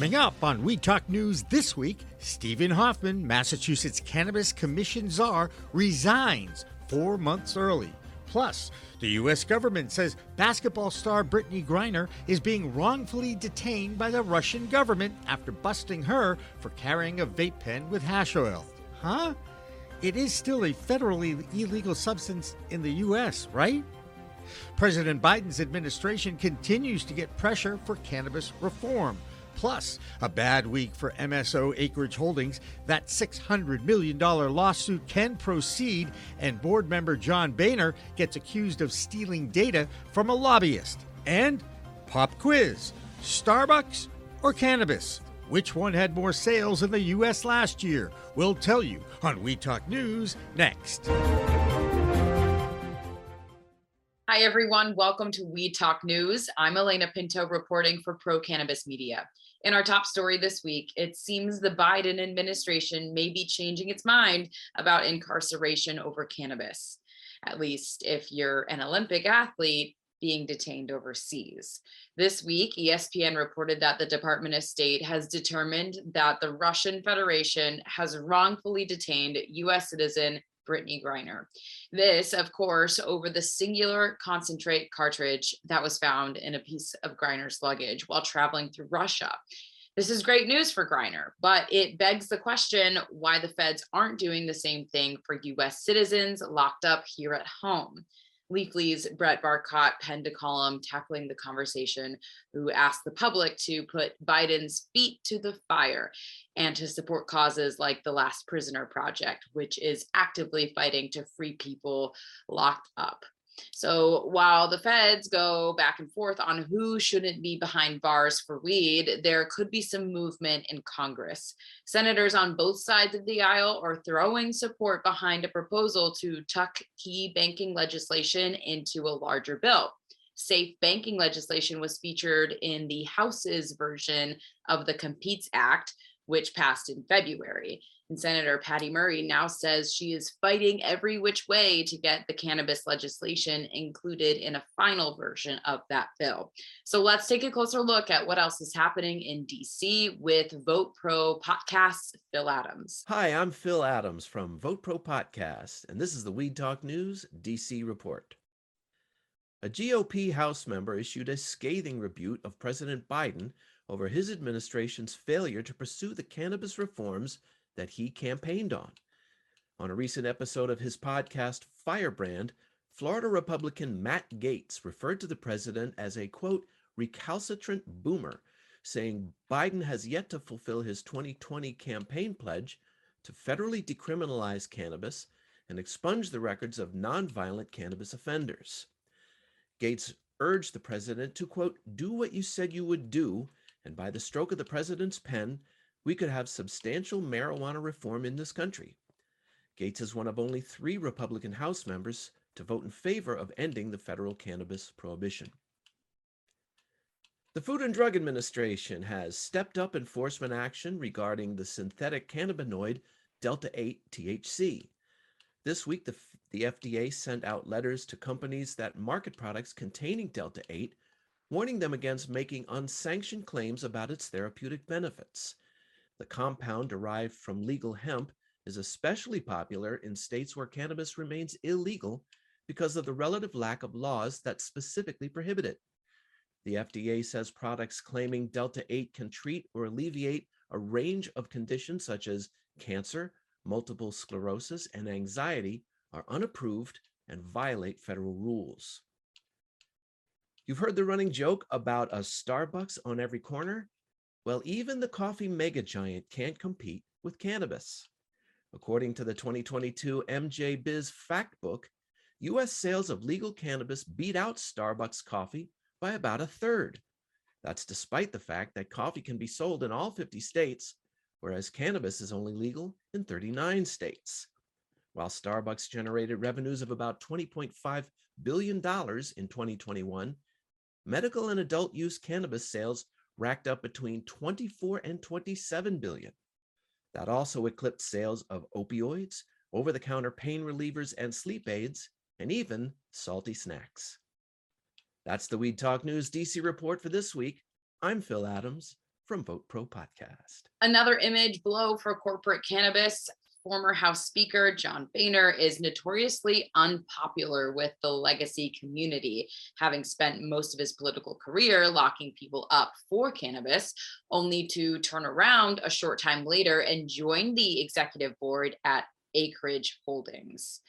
Coming up on Weed Talk News this week, Stephen Hoffman, Massachusetts Cannabis Commission czar, resigns four months early. Plus, the U.S. government says basketball star Brittney Griner is being wrongfully detained by the Russian government after busting her for carrying a vape pen with hash oil. Huh? It is still a federally illegal substance in the U.S., right? President Biden's administration continues to get pressure for cannabis reform. Plus, a bad week for MSO Acreage Holdings. That $600 million lawsuit can proceed, and board member John Boehner gets accused of stealing data from a lobbyist. And pop quiz Starbucks or cannabis? Which one had more sales in the U.S. last year? We'll tell you on Weed Talk News next. Hi, everyone. Welcome to Weed Talk News. I'm Alaina Pinto reporting for Pro Cannabis Media. In our top story this week, it seems the Biden administration may be changing its mind about incarceration over cannabis, at least if you're an Olympic athlete being detained overseas. This week, ESPN reported that the Department of State has determined that the Russian Federation has wrongfully detained US citizen Brittney Griner. This, of course, over the singular concentrate cartridge that was found in a piece of Griner's luggage while traveling through Russia. This is great news for Griner, but it begs the question why the feds aren't doing the same thing for US citizens locked up here at home. Leafly's Brett Barcott penned a column tackling the conversation, who asked the public to put Biden's feet to the fire and to support causes like the Last Prisoner Project, which is actively fighting to free people locked up. So while the feds go back and forth on who shouldn't be behind bars for weed, there could be some movement in Congress. Senators on both sides of the aisle are throwing support behind a proposal to tuck key banking legislation into a larger bill. Safe banking legislation was featured in the House's version of the Competes Act, which passed in February. And Senator Patty Murray now says she is fighting every which way to get the cannabis legislation included in a final version of that bill. So let's take a closer look at what else is happening in DC with Vote Pro Podcasts, Phil Adams. Hi, I'm Phil Adams from Vote Pro Podcast, and this is the Weed Talk News DC report. A GOP House member issued a scathing rebuke of President Biden over his administration's failure to pursue the cannabis reforms that he campaigned on. On a recent episode of his podcast, Firebrand, Florida Republican Matt Gaetz referred to the president as a quote, recalcitrant boomer, saying Biden has yet to fulfill his 2020 campaign pledge to federally decriminalize cannabis and expunge the records of nonviolent cannabis offenders. Gaetz urged the president to, quote, do what you said you would do, and by the stroke of the president's pen, we could have substantial marijuana reform in this country. Gaetz is one of only three Republican House members to vote in favor of ending the federal cannabis prohibition. The Food and Drug Administration has stepped up enforcement action regarding the synthetic cannabinoid Delta 8 THC. This week, the, the FDA sent out letters to companies that market products containing Delta 8, warning them against making unsanctioned claims about its therapeutic benefits. The compound derived from legal hemp is especially popular in states where cannabis remains illegal because of the relative lack of laws that specifically prohibit it. The FDA says products claiming Delta 8 can treat or alleviate a range of conditions such as cancer, multiple sclerosis, and anxiety are unapproved and violate federal rules. You've heard the running joke about a Starbucks on every corner. Well, even the coffee mega giant can't compete with cannabis. According to the 2022 MJ Biz Fact Book, US sales of legal cannabis beat out Starbucks coffee by about a third. That's despite the fact that coffee can be sold in all 50 states, whereas cannabis is only legal in 39 states. While Starbucks generated revenues of about $20.5 billion in 2021, medical and adult use cannabis sales racked up between 24 and 27 billion. That also eclipsed sales of opioids, over the counter pain relievers and sleep aids, and even salty snacks. That's the Weed Talk News DC report for this week. I'm Phil Adams from Vote Pro Podcast. Another image blow for corporate cannabis. Former House Speaker John Boehner is notoriously unpopular with the legacy community, having spent most of his political career locking people up for cannabis, only to turn around a short time later and join the executive board at Acreage Holdings.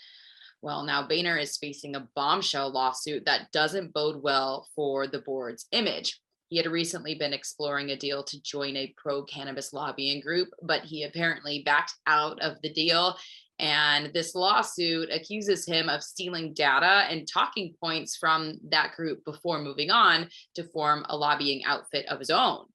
Well, now Boehner is facing a bombshell lawsuit that doesn't bode well for the board's image. He had recently been exploring a deal to join a pro cannabis lobbying group, but he apparently backed out of the deal. And this lawsuit accuses him of stealing data and talking points from that group before moving on to form a lobbying outfit of his own.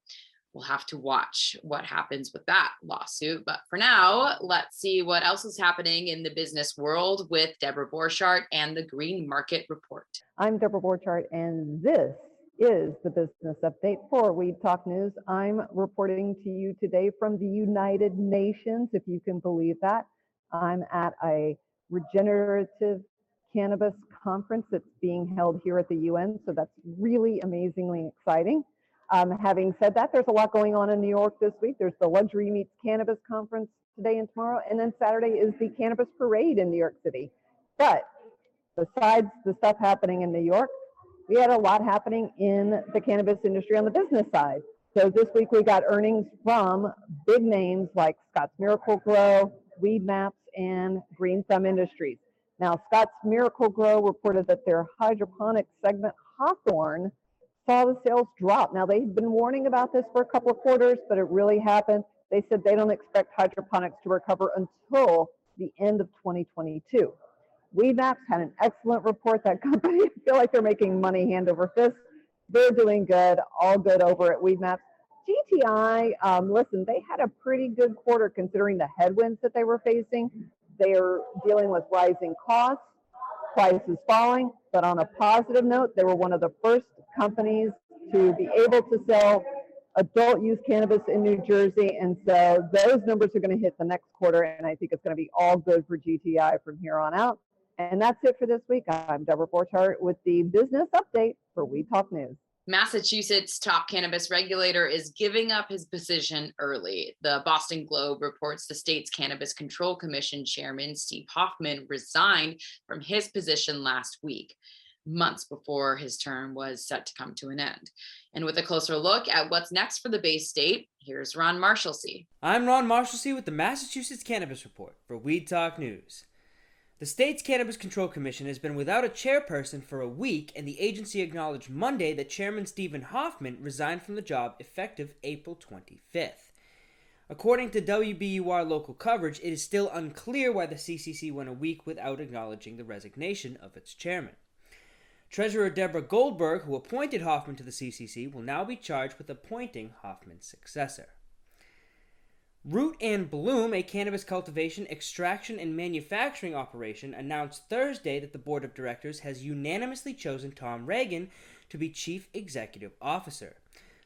We'll have to watch what happens with that lawsuit. But for now, let's see what else is happening in the business world with Debra Borchardt and the Green Market Report. I'm Debra Borchardt, and this is the business update for Weed Talk News. I'm reporting to you today from the United Nations, if you can believe that. I'm at a regenerative cannabis conference that's being held here at the UN, so that's really amazingly exciting. Um, having said that, there's a lot going on in New York this week. There's the Luxury Meets Cannabis Conference today and tomorrow, and then Saturday is the Cannabis Parade in New York City. But besides the stuff happening in New York, we had a lot happening in the cannabis industry on the business side. So this week we got earnings from big names like Scotts Miracle-Gro, Weed Maps, and Green Thumb Industries. Now, Scotts Miracle-Gro reported that their hydroponics segment, Hawthorne, saw the sales drop. Now, they've been warning about this for a couple of quarters, but it really happened. They said they don't expect hydroponics to recover until the end of 2022. Weedmaps had an excellent report. That company, I feel like they're making money hand over fist. They're doing good, all good over at Weedmaps. GTI, um, listen, they had a pretty good quarter considering the headwinds that they were facing. They're dealing with rising costs, prices falling, but on a positive note, they were one of the first companies to be able to sell adult use cannabis in New Jersey. And so those numbers are going to hit the next quarter, and I think it's going to be all good for GTI from here on out. And that's it for this week. I'm Debra Borchardt with the business update for Weed Talk News. Massachusetts top cannabis regulator is giving up his position early. The Boston Globe reports the state's Cannabis Control Commission chairman, Steve Hoffman, resigned from his position last week, months before his term was set to come to an end. And with a closer look at what's next for the Bay State, here's Ron Marshalsea. I'm Ron Marshalsea with the Massachusetts Cannabis Report for Weed Talk News. The state's Cannabis Control Commission has been without a chairperson for a week, and the agency acknowledged Monday that Chairman Stephen Hoffman resigned from the job effective April 25th. According to WBUR local coverage, it is still unclear why the CCC went a week without acknowledging the resignation of its chairman. Treasurer Deborah Goldberg, who appointed Hoffman to the CCC, will now be charged with appointing Hoffman's successor. Root and Bloom, a cannabis cultivation, extraction, and manufacturing operation, announced Thursday that the board of directors has unanimously chosen Tom Regan to be chief executive officer.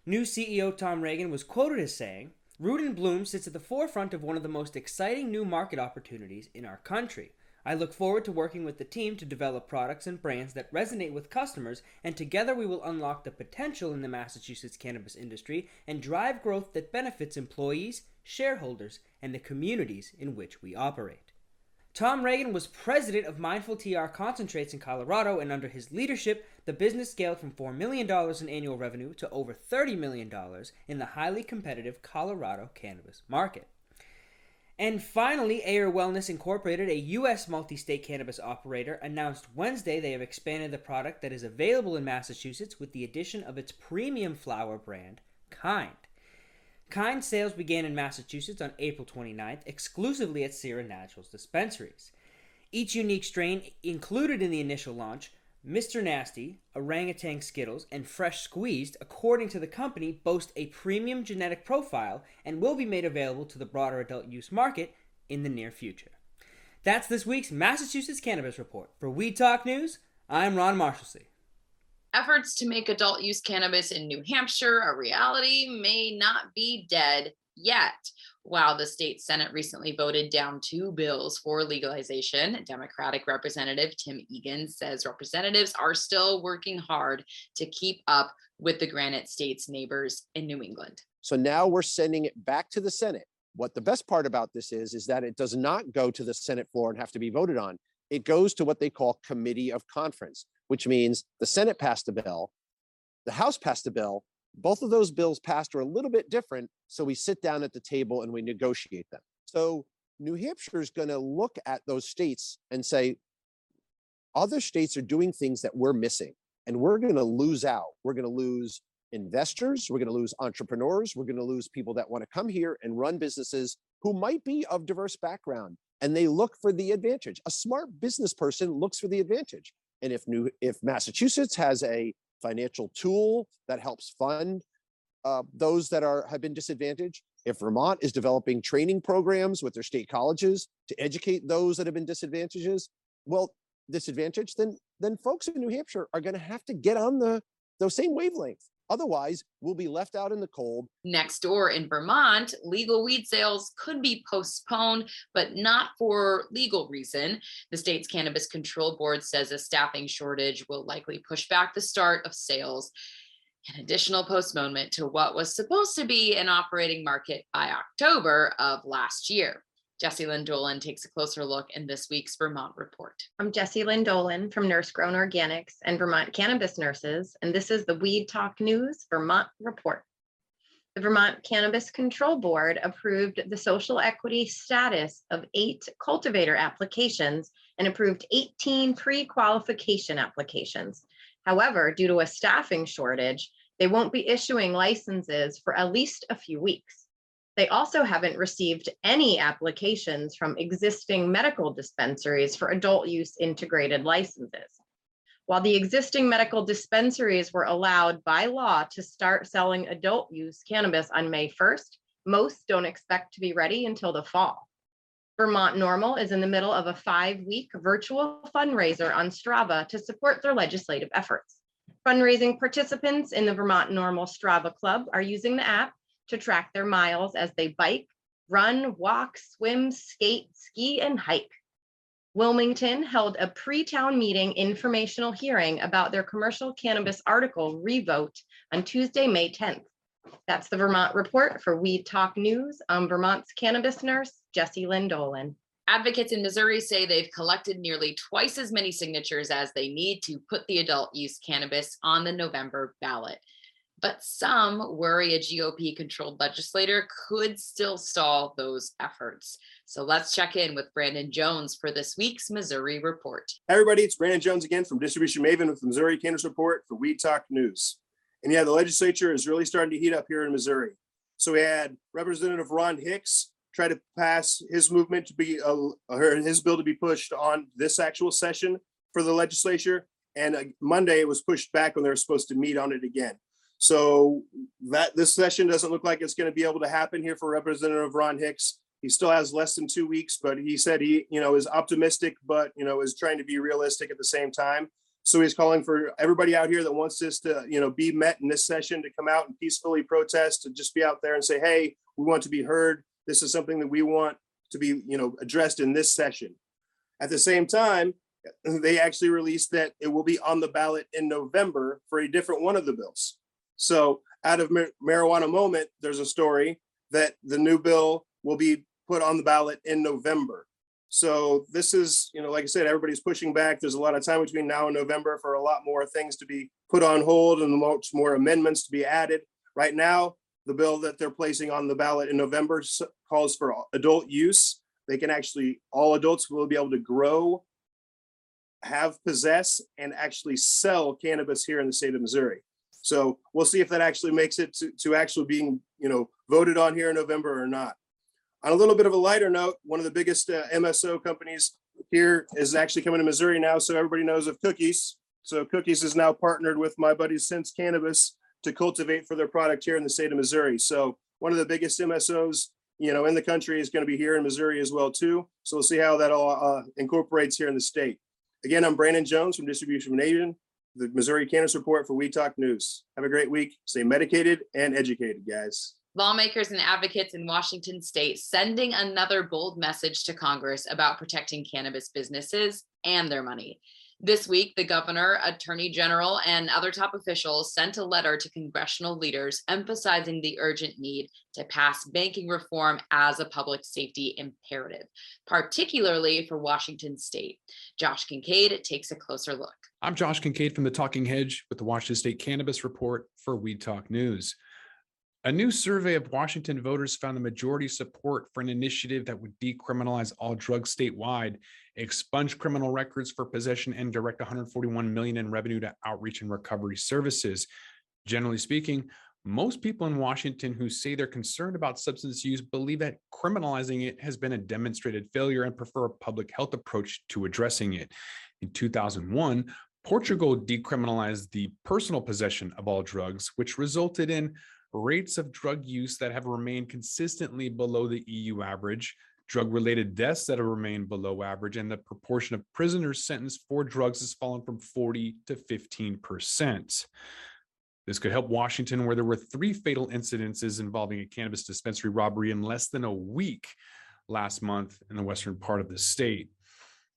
New CEO Tom Regan was quoted as saying, Root and Bloom sits at the forefront of one of the most exciting new market opportunities in our country. I look forward to working with the team to develop products and brands that resonate with customers, and together we will unlock the potential in the Massachusetts cannabis industry and drive growth that benefits employees, shareholders, and the communities in which we operate. Tom Reagan was president of Mindful TR Concentrates in Colorado, and under his leadership, the business scaled from $4 million in annual revenue to over $30 million in the highly competitive Colorado cannabis market. And finally, Ayr Wellness Incorporated, a U.S. multi state cannabis operator, announced Wednesday they have expanded the product that is available in Massachusetts with the addition of its premium flower brand, Kynd. Kynd sales began in Massachusetts on April 29th, exclusively at Sira Naturals dispensaries. Each unique strain included in the initial launch Mr. Nasty, Orangutan Skittles, and Fresh Squeezed, according to the company, boast a premium genetic profile and will be made available to the broader adult use market in the near future. That's this week's Massachusetts Cannabis Report. For Weed Talk News, I'm Ron Marshalsea. Efforts to make adult use cannabis in New Hampshire a reality may not be dead yet. While the state Senate recently voted down two bills for legalization, Democratic Representative Tim Egan says representatives are still working hard to keep up with the Granite State's neighbors in New England. So now we're sending it back to the Senate. What the best part about this is, is that it does not go to the Senate floor and have to be voted on. It goes to what they call committee of conference, which means the Senate passed a bill, the House passed a bill. Both of those bills passed are a little bit different. So we sit down at the table and we negotiate them. So New Hampshire is going to look at those states and say, other states are doing things that we're missing, and we're going to lose out. We're going to lose investors. We're going to lose entrepreneurs. We're going to lose people that want to come here and run businesses who might be of diverse background and they look for the advantage. A smart business person looks for the advantage. And if new if Massachusetts has a financial tool that helps fund uh, those that are have been disadvantaged, if Vermont is developing training programs with their state colleges to educate those that have been disadvantages, well, disadvantaged, then then folks in New Hampshire are going to have to get on the those same wavelength. Otherwise, we'll be left out in the cold. Next door in Vermont, legal weed sales could be postponed, but not for legal reason. The state's cannabis control board says a staffing shortage will likely push back the start of sales. An additional postponement to what was supposed to be an operating market by October of last year. Jessilyn Dolan takes a closer look in this week's Vermont report. I'm Jessilyn Dolan from Nurse Grown Organics and Vermont Cannabis Nurses, and this is the Weed Talk News Vermont report. The Vermont Cannabis Control Board approved the social equity status of eight cultivator applications and approved 18 pre-qualification applications. However, due to a staffing shortage, they won't be issuing licenses for at least a few weeks. They also haven't received any applications from existing medical dispensaries for adult use integrated licenses. While the existing medical dispensaries were allowed by law to start selling adult use cannabis on May 1st, most don't expect to be ready until the fall. Vermont NORML is in the middle of a five week virtual fundraiser on Strava to support their legislative efforts. Fundraising participants in the Vermont NORML Strava Club are using the app to track their miles as they bike, run, walk, swim, skate, ski, and hike. Wilmington held a pre-town meeting informational hearing about their commercial cannabis article revote on Tuesday, May 10th. That's the Vermont report for Weed Talk News. I'm Vermont's cannabis nurse, Jessilyn Dolan. Advocates in Missouri say they've collected nearly twice as many signatures as they need to put the adult use cannabis on the November ballot but some worry a GOP controlled legislator could still stall those efforts. So let's check in with Brandon Jones for this week's Missouri Report. Hi, everybody. It's Brandon Jones again from Distribution Maven with the Missouri Cannabis Report for Weed Talk News. And yeah, the legislature is really starting to heat up here in Missouri. So we had Representative Ron Hicks try to pass his movement to be, uh, or his bill to be pushed on this actual session for the legislature. And uh, Monday it was pushed back when they were supposed to meet on it again. So that this session doesn't look like it's going to be able to happen here for Representative Ron Hicks. He still has less than two weeks, but he said he, you know, is optimistic, but you know, is trying to be realistic at the same time. So he's calling for everybody out here that wants this to, you know, be met in this session to come out and peacefully protest, to just be out there and say, hey, we want to be heard. This is something that we want to be, you know, addressed in this session. At the same time, they actually released that it will be on the ballot in November for a different one of the bills. So out of mar- marijuana moment, there's a story that the new bill will be put on the ballot in November. So this is, you know, like I said, everybody's pushing back. There's a lot of time between now and November for a lot more things to be put on hold and much more amendments to be added. Right now, the bill that they're placing on the ballot in November calls for adult use. They can actually, all adults will be able to grow, have, possess, and actually sell cannabis here in the state of Missouri. So we'll see if that actually makes it to, to actually being, you know, voted on here in November or not. On a little bit of a lighter note, one of the biggest uh, MSO companies here is actually coming to Missouri now. So everybody knows of Cookies. So Cookies is now partnered with my buddy Sense Cannabis to cultivate for their product here in the state of Missouri. So one of the biggest MSOs, you know, in the country is going to be here in Missouri as well too. So we'll see how that all uh, incorporates here in the state. Again, I'm Brandon Jones from Distribution Nation the Missouri Cannabis Report for Weed Talk News. Have a great week. Stay medicated and educated, guys. Lawmakers and advocates in Washington state sending another bold message to Congress about protecting cannabis businesses and their money. This week, the governor, attorney general, and other top officials sent a letter to congressional leaders emphasizing the urgent need to pass banking reform as a public safety imperative, particularly for Washington state. Josh Kincaid takes a closer look. I'm Josh Kincaid from the Talking Hedge with the Washington State Cannabis Report for Weed Talk News. A new survey of Washington voters found the majority support for an initiative that would decriminalize all drugs statewide, expunge criminal records for possession, and direct 141 million in revenue to outreach and recovery services. Generally speaking, most people in Washington who say they're concerned about substance use believe that criminalizing it has been a demonstrated failure and prefer a public health approach to addressing it. In 2001, Portugal decriminalized the personal possession of all drugs, which resulted in rates of drug use that have remained consistently below the EU average, drug related deaths that have remained below average, and the proportion of prisoners sentenced for drugs has fallen from 40 to 15%. This could help Washington, where there were three fatal incidences involving a cannabis dispensary robbery in less than a week last month in the western part of the state.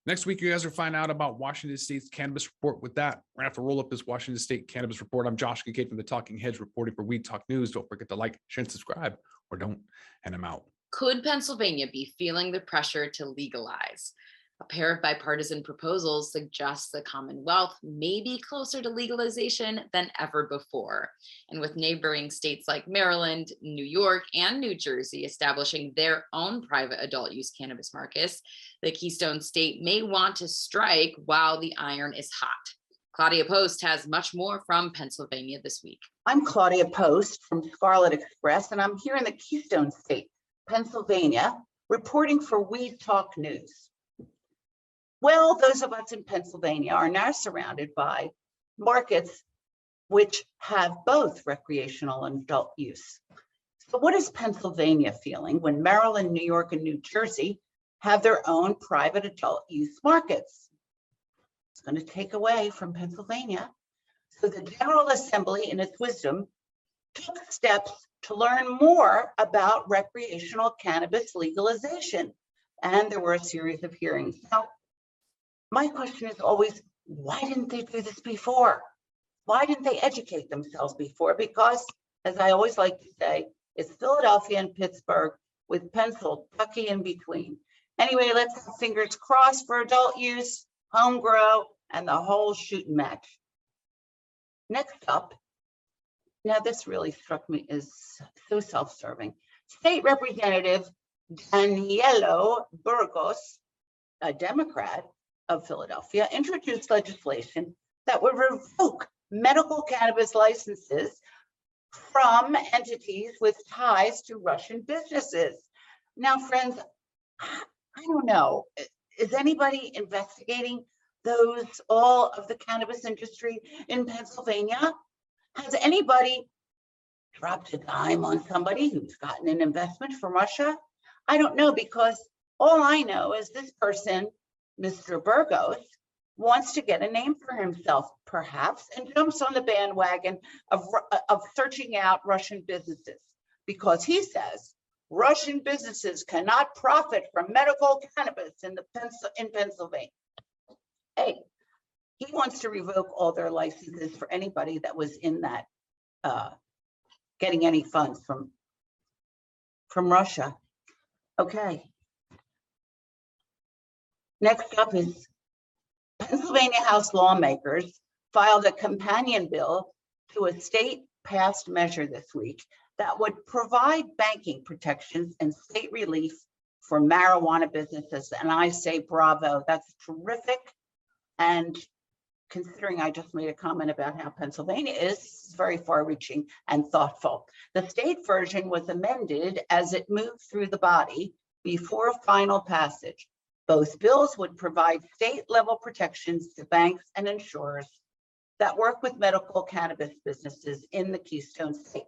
Next week, you guys will find out about Washington State's cannabis report. With that, we're gonna have to roll up this Washington State cannabis report. I'm Josh Kincaid from the Talking Hedge reporting for Weed Talk News. Don't forget to like, share, and subscribe, or don't, and I'm out. Could Pennsylvania be feeling the pressure to legalize? A pair of bipartisan proposals suggest the Commonwealth may be closer to legalization than ever before. And with neighboring states like Maryland, New York, and New Jersey establishing their own private adult use cannabis markets, the Keystone State may want to strike while the iron is hot. Claudia Post has much more from Pennsylvania this week. I'm Claudia Post from Scarlet Express, and I'm here in the Keystone State, Pennsylvania, reporting for Weed Talk News. Well, those of us in Pennsylvania are now surrounded by markets which have both recreational and adult use. So what is Pennsylvania feeling when Maryland, New York, and New Jersey have their own private adult use markets? It's going to take away from Pennsylvania. So the General Assembly, in its wisdom, took steps to learn more about recreational cannabis legalization. And there were a series of hearings. Now, my question is always, why didn't they do this before? Why didn't they educate themselves before? Because, as I always like to say, it's Philadelphia and Pittsburgh with tucky in between. Anyway, let's have fingers crossed for adult use, home grow, and the whole shooting match. Next up, now this really struck me as so self-serving. State Representative Danilo Burgos, a Democrat of Philadelphia, introduced legislation that would revoke medical cannabis licenses from entities with ties to Russian businesses. Now, friends, I don't know, is anybody investigating those, all of the cannabis industry in Pennsylvania? Has anybody dropped a dime on somebody who's gotten an investment from Russia? I don't know because all I know is this person, Mr. Burgos, wants to get a name for himself, perhaps, and jumps on the bandwagon of, of searching out Russian businesses because he says Russian businesses cannot profit from medical cannabis in the in Pennsylvania. Hey, he wants to revoke all their licenses for anybody that was in that uh, getting any funds from from Russia. Okay. Next up is Pennsylvania House lawmakers filed a companion bill to a state passed measure this week that would provide banking protections and state relief for marijuana businesses. And I say bravo, that's terrific. And considering I just made a comment about how Pennsylvania is very far reaching and thoughtful. The state version was amended as it moved through the body before final passage. Both bills would provide state level protections to banks and insurers that work with medical cannabis businesses in the Keystone State.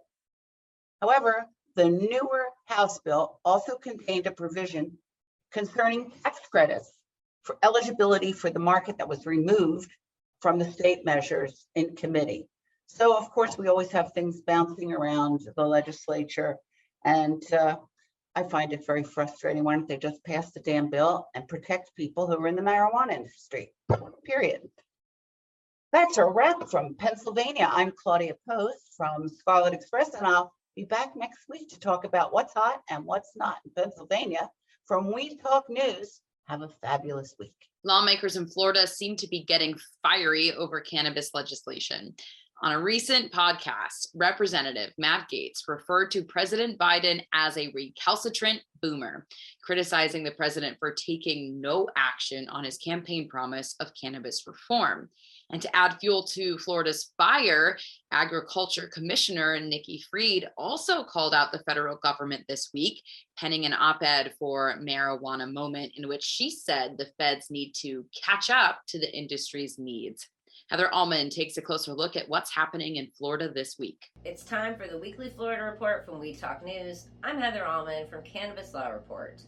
However, the newer House bill also contained a provision concerning tax credits for eligibility for the market that was removed from the state measures in committee. So of course, we always have things bouncing around the legislature and uh, I find it very frustrating. Why don't they just pass the damn bill and protect people who are in the marijuana industry, period. That's a wrap from Pennsylvania. I'm Claudia Post from Scarlet Express, and I'll be back next week to talk about what's hot and what's not in Pennsylvania. From Weed Talk News, have a fabulous week. Lawmakers in Florida seem to be getting fiery over cannabis legislation. On a recent podcast, Representative Matt Gaetz referred to President Biden as a recalcitrant boomer, criticizing the president for taking no action on his campaign promise of cannabis reform. And to add fuel to Florida's fire, Agriculture Commissioner Nikki Fried also called out the federal government this week, penning an op ed for Marijuana Moment, in which she said the feds need to catch up to the industry's needs. Heather Allman takes a closer look at what's happening in Florida this week. It's time for the weekly Florida report from Weed Talk News. I'm Heather Allman from Cannabis Law Report.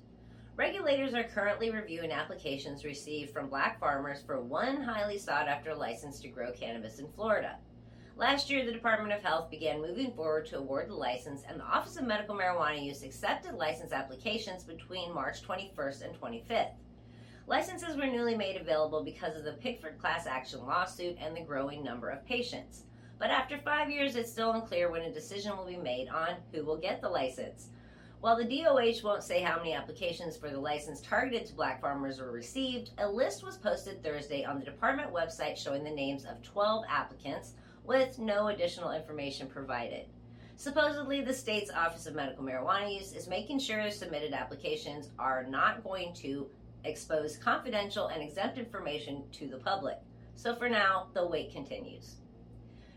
Regulators are currently reviewing applications received from black farmers for one highly sought after license to grow cannabis in Florida. Last year, the Department of Health began moving forward to award the license, and the Office of Medical Marijuana Use accepted license applications between March 21st and 25th. Licenses were newly made available because of the Pigford class action lawsuit and the growing number of patients. But after five years, it's still unclear when a decision will be made on who will get the license. While the DOH won't say how many applications for the license targeted to black farmers were received, a list was posted Thursday on the department website showing the names of 12 applicants with no additional information provided. Supposedly, the state's Office of Medical Marijuana Use is making sure submitted applications are not going to expose confidential and exempt information to the public. So for now, the wait continues.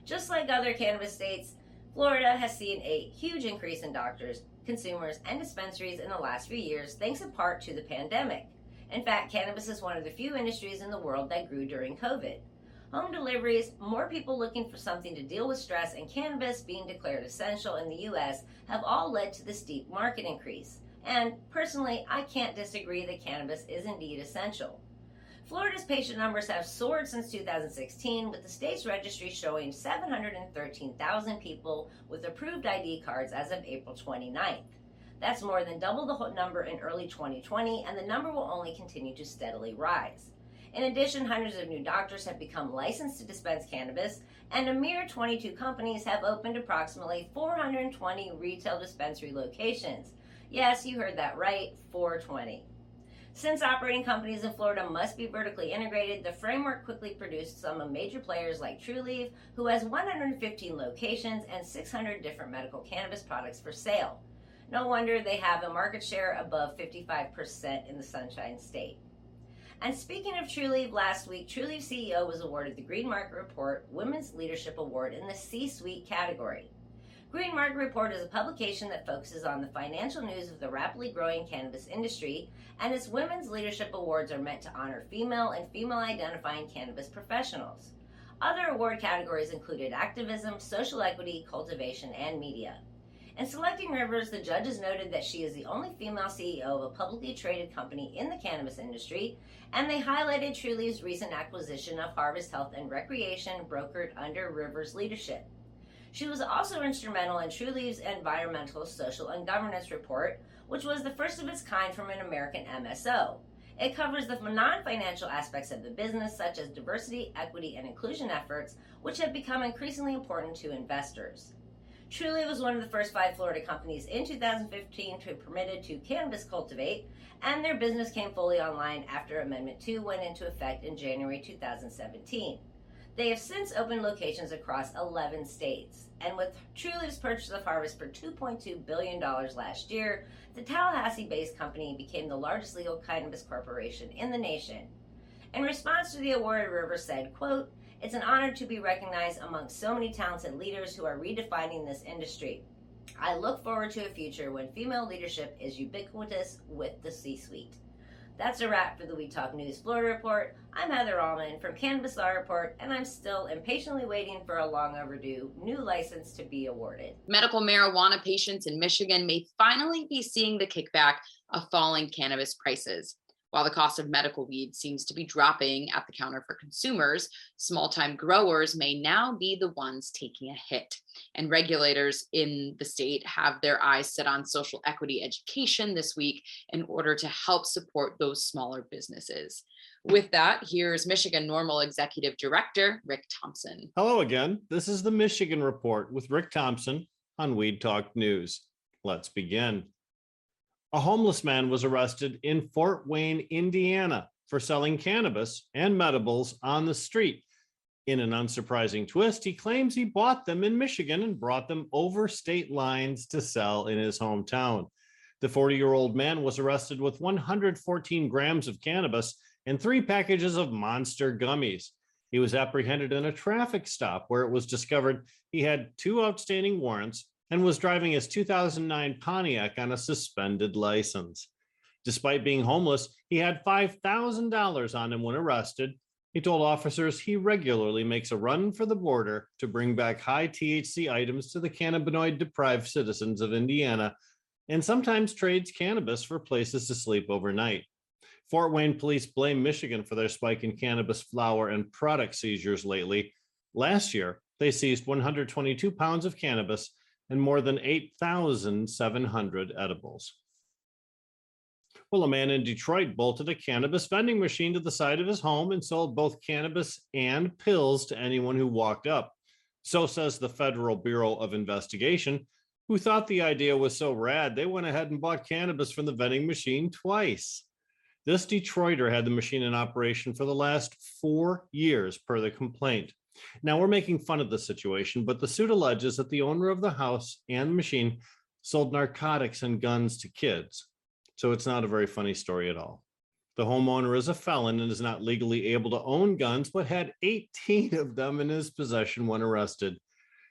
Just like other cannabis states, Florida has seen a huge increase in doctors, consumers, and dispensaries in the last few years, thanks in part to the pandemic. In fact, cannabis is one of the few industries in the world that grew during COVID. Home deliveries, more people looking for something to deal with stress, and cannabis being declared essential in the U.S. have all led to the steep market increase. And personally, I can't disagree that cannabis is indeed essential. Florida's patient numbers have soared since 2016, with the state's registry showing 713,000 people with approved ID cards as of April 29th. That's more than double the number in early 2020, and the number will only continue to steadily rise. In addition, hundreds of new doctors have become licensed to dispense cannabis, and a mere 22 companies have opened approximately 420 retail dispensary locations. Yes, you heard that right, 420. Since operating companies in Florida must be vertically integrated, the framework quickly produced some of major players like Trulieve, who has 115 locations and 600 different medical cannabis products for sale. No wonder they have a market share above 55% in the Sunshine State. And speaking of Trulieve, last week, Trulieve CEO was awarded the Green Market Report Women's Leadership Award in the C Suite category. Green Market Report is a publication that focuses on the financial news of the rapidly growing cannabis industry, and its Women's Leadership Awards are meant to honor female and female identifying cannabis professionals. Other award categories included activism, social equity, cultivation, and media. In selecting Rivers, the judges noted that she is the only female CEO of a publicly traded company in the cannabis industry, and they highlighted Trulieve's recent acquisition of Harvest Health and Recreation, brokered under Rivers' leadership. She was also instrumental in Trulieve's Environmental, Social, and Governance Report, which was the first of its kind from an American MSO. It covers the non financial aspects of the business, such as diversity, equity, and inclusion efforts, which have become increasingly important to investors. Trulieve was one of the first five Florida companies in 2015 to be permitted to cannabis cultivate, and their business came fully online after Amendment 2 went into effect in January 2017. They have since opened locations across 11 states. And with Trulieve's purchase of Harvest for $2.2 billion last year, the Tallahassee based company became the largest legal cannabis corporation in the nation. In response to the award, Rivers said, quote, It's an honor to be recognized among so many talented leaders who are redefining this industry. I look forward to a future when female leadership is ubiquitous with the C suite. That's a wrap for the Weed Talk News Florida Report. I'm Heather Allman from Cannabis Law Report, and I'm still impatiently waiting for a long overdue new license to be awarded. Medical marijuana patients in Michigan may finally be seeing the kickback of falling cannabis prices. While the cost of medical weed seems to be dropping at the counter for consumers, small time growers may now be the ones taking a hit. And regulators in the state have their eyes set on social equity education this week in order to help support those smaller businesses. With that, here's Michigan NORML Executive Director Rick Thompson. Hello again. This is the Michigan Report with Rick Thompson on Weed Talk News. Let's begin. A homeless man was arrested in Fort Wayne, Indiana for selling cannabis and medibles on the street. In an unsurprising twist, he claims he bought them in Michigan and brought them over state lines to sell in his hometown. The 40 year old man was arrested with 114 grams of cannabis and three packages of monster gummies. He was apprehended in a traffic stop where it was discovered he had two outstanding warrants and was driving his 2009 Pontiac on a suspended license. Despite being homeless, he had $5,000 on him when arrested. He told officers he regularly makes a run for the border to bring back high THC items to the cannabinoid deprived citizens of Indiana and sometimes trades cannabis for places to sleep overnight. Fort Wayne police blame Michigan for their spike in cannabis flower and product seizures lately. Last year, they seized 122 pounds of cannabis and more than 8,700 edibles. Well, a man in Detroit bolted a cannabis vending machine to the side of his home and sold both cannabis and pills to anyone who walked up. So says the Federal Bureau of Investigation, who thought the idea was so rad, they went ahead and bought cannabis from the vending machine twice. This Detroiter had the machine in operation for the last four years, per the complaint. Now, we're making fun of the situation, but the suit alleges that the owner of the house and machine sold narcotics and guns to kids. So it's not a very funny story at all. The homeowner is a felon and is not legally able to own guns, but had 18 of them in his possession when arrested.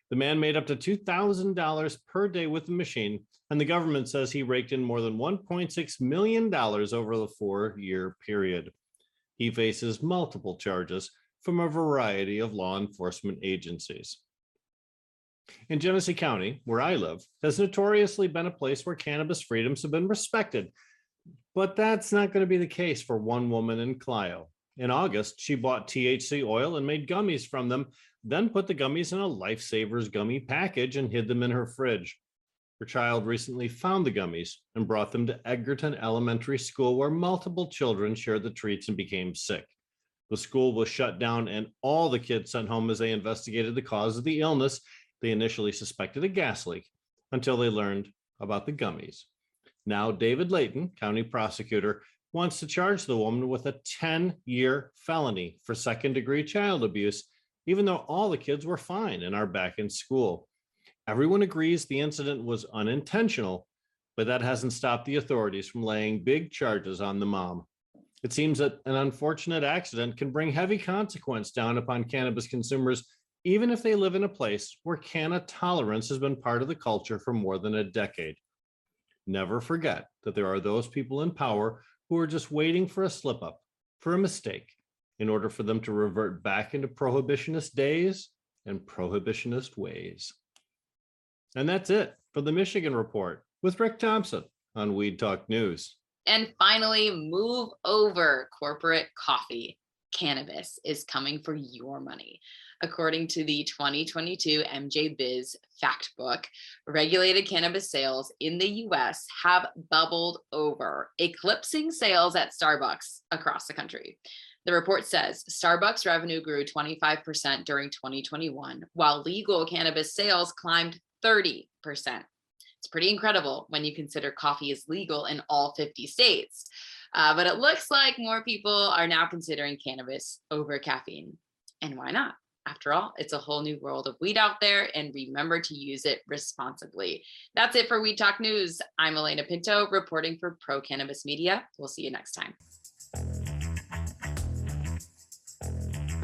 The man made up to $2,000 per day with the machine, and the government says he raked in more than $1.6 million over the four year period. He faces multiple charges from a variety of law enforcement agencies. In Genesee County, where I live, has notoriously been a place where cannabis freedoms have been respected. But that's not going to be the case for one woman in Clio. In August, she bought THC oil and made gummies from them, then put the gummies in a Lifesavers gummy package and hid them in her fridge. Her child recently found the gummies and brought them to Edgerton Elementary School, where multiple children shared the treats and became sick. The school was shut down and all the kids sent home as they investigated the cause of the illness. They initially suspected a gas leak until they learned about the gummies. Now, David Leyton, county prosecutor, wants to charge the woman with a 10 year felony for second degree child abuse, even though all the kids were fine and are back in school. Everyone agrees the incident was unintentional, but that hasn't stopped the authorities from laying big charges on the mom. It seems that an unfortunate accident can bring heavy consequence down upon cannabis consumers, even if they live in a place where canna tolerance has been part of the culture for more than a decade. Never forget that there are those people in power who are just waiting for a slip up, for a mistake, in order for them to revert back into prohibitionist days and prohibitionist ways. And that's it for the Michigan Report with Rick Thompson on Weed Talk News. And finally, move over corporate coffee. Cannabis is coming for your money. According to the 2022 MJ Biz Fact Book, regulated cannabis sales in the US have bubbled over, eclipsing sales at Starbucks across the country. The report says Starbucks revenue grew 25% during 2021, while legal cannabis sales climbed 30%. It's pretty incredible when you consider coffee is legal in all 50 states. Uh, but it looks like more people are now considering cannabis over caffeine. And why not? After all, it's a whole new world of weed out there, and remember to use it responsibly. That's it for Weed Talk News. I'm Alaina Pinto reporting for Pro Cannabis Media. We'll see you next time.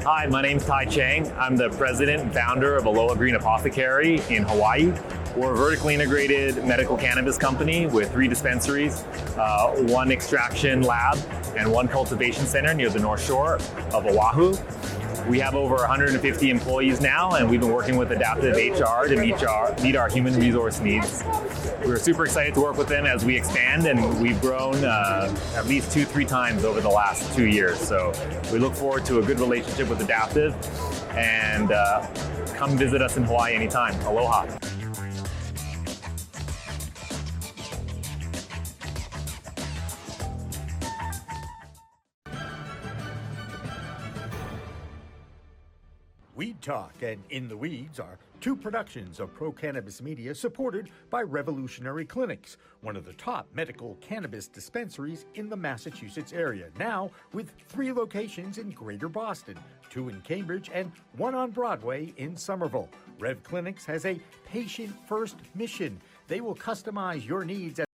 Hi, my name is Tai Cheng. I'm the president and founder of Aloha Green Apothecary in Hawaii. We're a vertically integrated medical cannabis company with three dispensaries, uh, one extraction lab, and one cultivation center near the North Shore of Oahu. We have over 150 employees now, and we've been working with Adaptive HR to meet our, meet our human resource needs. We're super excited to work with them as we expand, and we've grown uh, at least two, three times over the last two years. So we look forward to a good relationship with Adaptive, and uh, come visit us in Hawaii anytime. Aloha. Talk and In the Weeds are two productions of Pro Cannabis Media supported by Revolutionary Clinics, one of the top medical cannabis dispensaries in the Massachusetts area, now with three locations in Greater Boston, two in Cambridge, and one on Broadway in Somerville. Rev Clinics has a patient first mission. They will customize your needs